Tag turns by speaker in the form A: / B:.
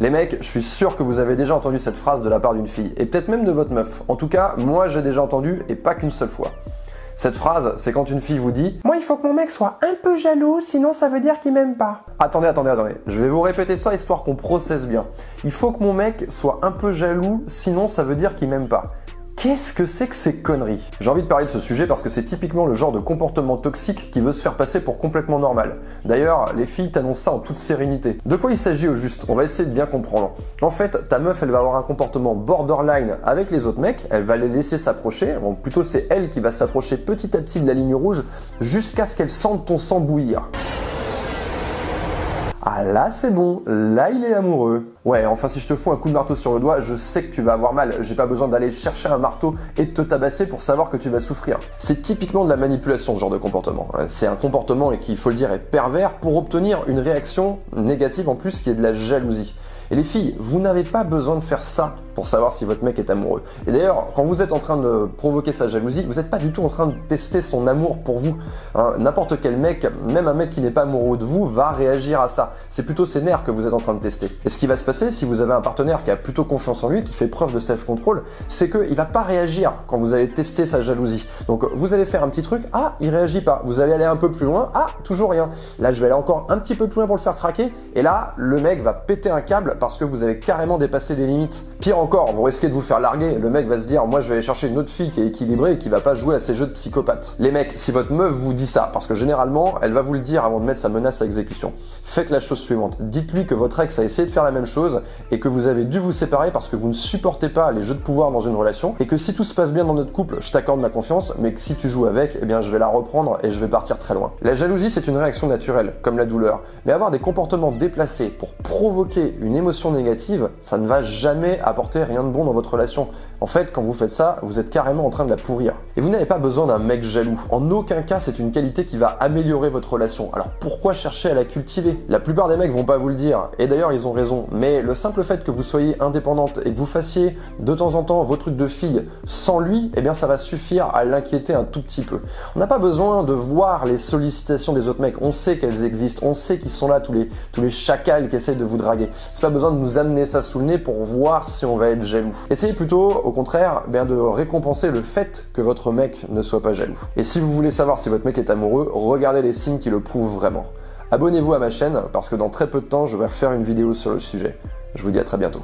A: Les mecs, je suis sûr que vous avez déjà entendu cette phrase de la part d'une fille, et peut-être même de votre meuf. En tout cas, moi j'ai déjà entendu, et pas qu'une seule fois. Cette phrase, c'est quand une fille vous dit
B: Moi, il faut que mon mec soit un peu jaloux, sinon ça veut dire qu'il m'aime pas.
A: Attendez, attendez, attendez. Je vais vous répéter ça histoire qu'on processe bien. Il faut que mon mec soit un peu jaloux, sinon ça veut dire qu'il m'aime pas. Qu'est-ce que c'est que ces conneries? J'ai envie de parler de ce sujet parce que c'est typiquement le genre de comportement toxique qui veut se faire passer pour complètement normal. D'ailleurs, les filles t'annoncent ça en toute sérénité. De quoi il s'agit au juste? On va essayer de bien comprendre. En fait, ta meuf, elle va avoir un comportement borderline avec les autres mecs, elle va les laisser s'approcher, bon, plutôt c'est elle qui va s'approcher petit à petit de la ligne rouge jusqu'à ce qu'elle sente ton sang bouillir. Ah là c'est bon, là il est amoureux. Ouais, enfin si je te fous un coup de marteau sur le doigt, je sais que tu vas avoir mal. J'ai pas besoin d'aller chercher un marteau et de te tabasser pour savoir que tu vas souffrir. C'est typiquement de la manipulation ce genre de comportement. C'est un comportement qui, il faut le dire, est pervers pour obtenir une réaction négative en plus qui est de la jalousie. Et les filles, vous n'avez pas besoin de faire ça pour savoir si votre mec est amoureux. Et d'ailleurs, quand vous êtes en train de provoquer sa jalousie, vous n'êtes pas du tout en train de tester son amour pour vous. Hein, n'importe quel mec, même un mec qui n'est pas amoureux de vous, va réagir à ça. C'est plutôt ses nerfs que vous êtes en train de tester. Et ce qui va se passer si vous avez un partenaire qui a plutôt confiance en lui, qui fait preuve de self-control, c'est qu'il va pas réagir quand vous allez tester sa jalousie. Donc vous allez faire un petit truc, ah, il réagit pas. Vous allez aller un peu plus loin, ah, toujours rien. Là, je vais aller encore un petit peu plus loin pour le faire craquer. Et là, le mec va péter un câble parce que vous avez carrément dépassé les limites. Pire encore, vous risquez de vous faire larguer. Le mec va se dire, moi je vais aller chercher une autre fille qui est équilibrée et qui va pas jouer à ces jeux de psychopathe. Les mecs, si votre meuf vous dit ça, parce que généralement, elle va vous le dire avant de mettre sa menace à exécution, faites la chose suivante. Dites-lui que votre ex a essayé de faire la même chose et que vous avez dû vous séparer parce que vous ne supportez pas les jeux de pouvoir dans une relation et que si tout se passe bien dans notre couple, je t'accorde ma confiance, mais que si tu joues avec, eh bien je vais la reprendre et je vais partir très loin. La jalousie, c'est une réaction naturelle, comme la douleur. Mais avoir des comportements déplacés pour provoquer une émotion négative, ça ne va jamais apporter rien de bon dans votre relation. En fait, quand vous faites ça, vous êtes carrément en train de la pourrir. Et vous n'avez pas besoin d'un mec jaloux. En aucun cas, c'est une qualité qui va améliorer votre relation. Alors pourquoi chercher à la cultiver? La plupart des mecs vont pas vous le dire. Et d'ailleurs, ils ont raison. Mais le simple fait que vous soyez indépendante et que vous fassiez de temps en temps vos trucs de fille sans lui, eh bien ça va suffire à l'inquiéter un tout petit peu. On n'a pas besoin de voir les sollicitations des autres mecs. On sait qu'elles existent. On sait qu'ils sont là, tous les, tous les chacals qui essaient de vous draguer. C'est pas besoin de nous amener ça sous le nez pour voir si on jaloux. Essayez plutôt, au contraire, bien de récompenser le fait que votre mec ne soit pas jaloux. Et si vous voulez savoir si votre mec est amoureux, regardez les signes qui le prouvent vraiment. Abonnez-vous à ma chaîne parce que dans très peu de temps, je vais refaire une vidéo sur le sujet. Je vous dis à très bientôt.